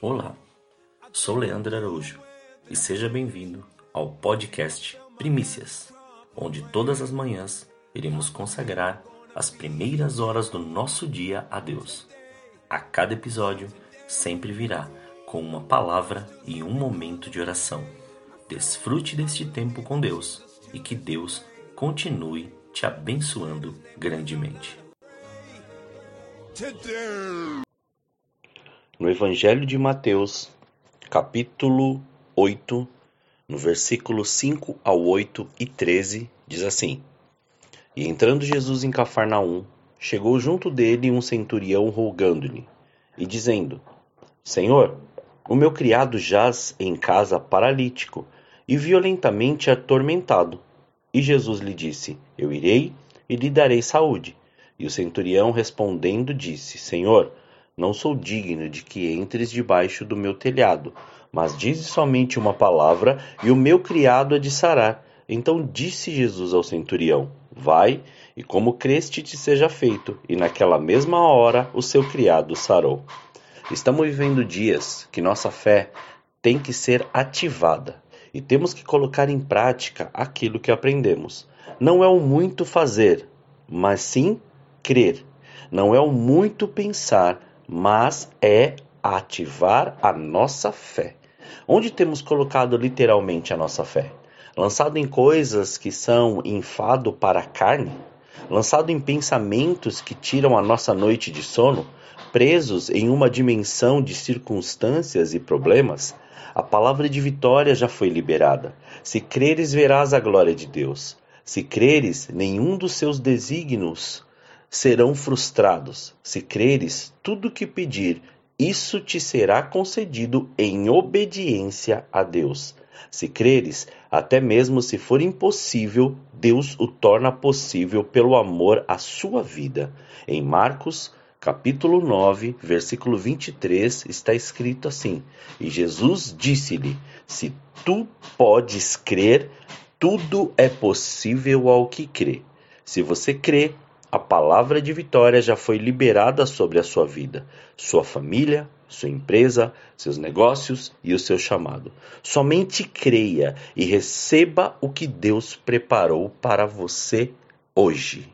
Olá, sou Leandro Araújo e seja bem-vindo ao podcast Primícias, onde todas as manhãs iremos consagrar as primeiras horas do nosso dia a Deus. A cada episódio sempre virá com uma palavra e um momento de oração. Desfrute deste tempo com Deus e que Deus continue te abençoando grandemente. No Evangelho de Mateus, capítulo 8, no versículo 5 ao 8 e 13, diz assim: E entrando Jesus em Cafarnaum, chegou junto dele um centurião rogando-lhe, e dizendo: Senhor, o meu criado jaz em casa paralítico e violentamente atormentado. E Jesus lhe disse: Eu irei e lhe darei saúde. E o centurião respondendo disse: Senhor, não sou digno de que entres debaixo do meu telhado, mas dize somente uma palavra, e o meu criado há de sarar. Então disse Jesus ao centurião: Vai, e como creste te seja feito. E naquela mesma hora o seu criado sarou. Estamos vivendo dias que nossa fé tem que ser ativada e temos que colocar em prática aquilo que aprendemos. Não é o muito fazer, mas sim crer. Não é o muito pensar, mas é ativar a nossa fé. Onde temos colocado literalmente a nossa fé? Lançado em coisas que são enfado para a carne? Lançado em pensamentos que tiram a nossa noite de sono? Presos em uma dimensão de circunstâncias e problemas? A palavra de vitória já foi liberada. Se creres, verás a glória de Deus. Se creres, nenhum dos seus desígnios serão frustrados. Se creres, tudo que pedir, isso te será concedido em obediência a Deus. Se creres, até mesmo se for impossível, Deus o torna possível pelo amor à sua vida. Em Marcos, capítulo 9, versículo 23, está escrito assim: E Jesus disse-lhe: Se tu podes crer, tudo é possível ao que crê. Se você crê, a palavra de vitória já foi liberada sobre a sua vida, sua família, sua empresa, seus negócios e o seu chamado. Somente creia e receba o que Deus preparou para você hoje.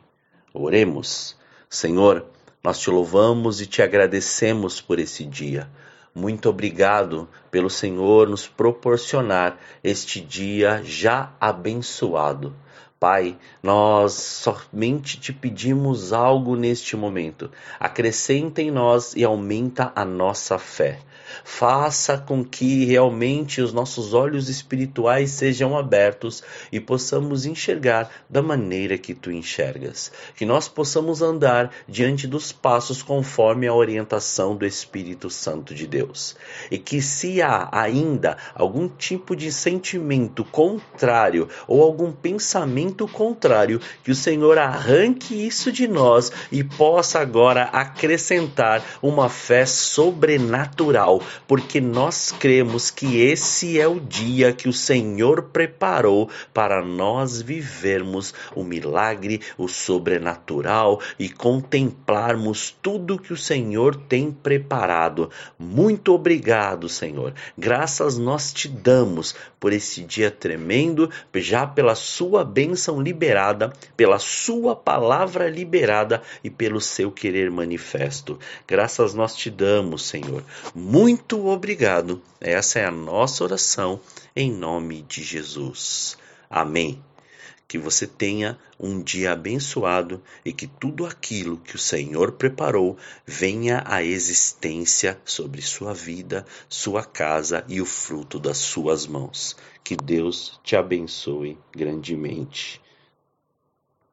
Oremos. Senhor, nós te louvamos e te agradecemos por esse dia. Muito obrigado pelo Senhor nos proporcionar este dia já abençoado. Pai, nós somente te pedimos algo neste momento. Acrescenta em nós e aumenta a nossa fé. Faça com que realmente os nossos olhos espirituais sejam abertos e possamos enxergar da maneira que tu enxergas. Que nós possamos andar diante dos passos conforme a orientação do Espírito Santo de Deus. E que se há ainda algum tipo de sentimento contrário ou algum pensamento contrário, que o Senhor arranque isso de nós e possa agora acrescentar uma fé sobrenatural porque nós cremos que esse é o dia que o Senhor preparou para nós vivermos o milagre, o sobrenatural e contemplarmos tudo que o Senhor tem preparado. Muito obrigado, Senhor. Graças nós te damos por esse dia tremendo, já pela sua bênção liberada, pela sua palavra liberada e pelo seu querer manifesto. Graças nós te damos, Senhor. Muito obrigado. Essa é a nossa oração em nome de Jesus. Amém. Que você tenha um dia abençoado e que tudo aquilo que o Senhor preparou venha à existência sobre sua vida, sua casa e o fruto das suas mãos. Que Deus te abençoe grandemente.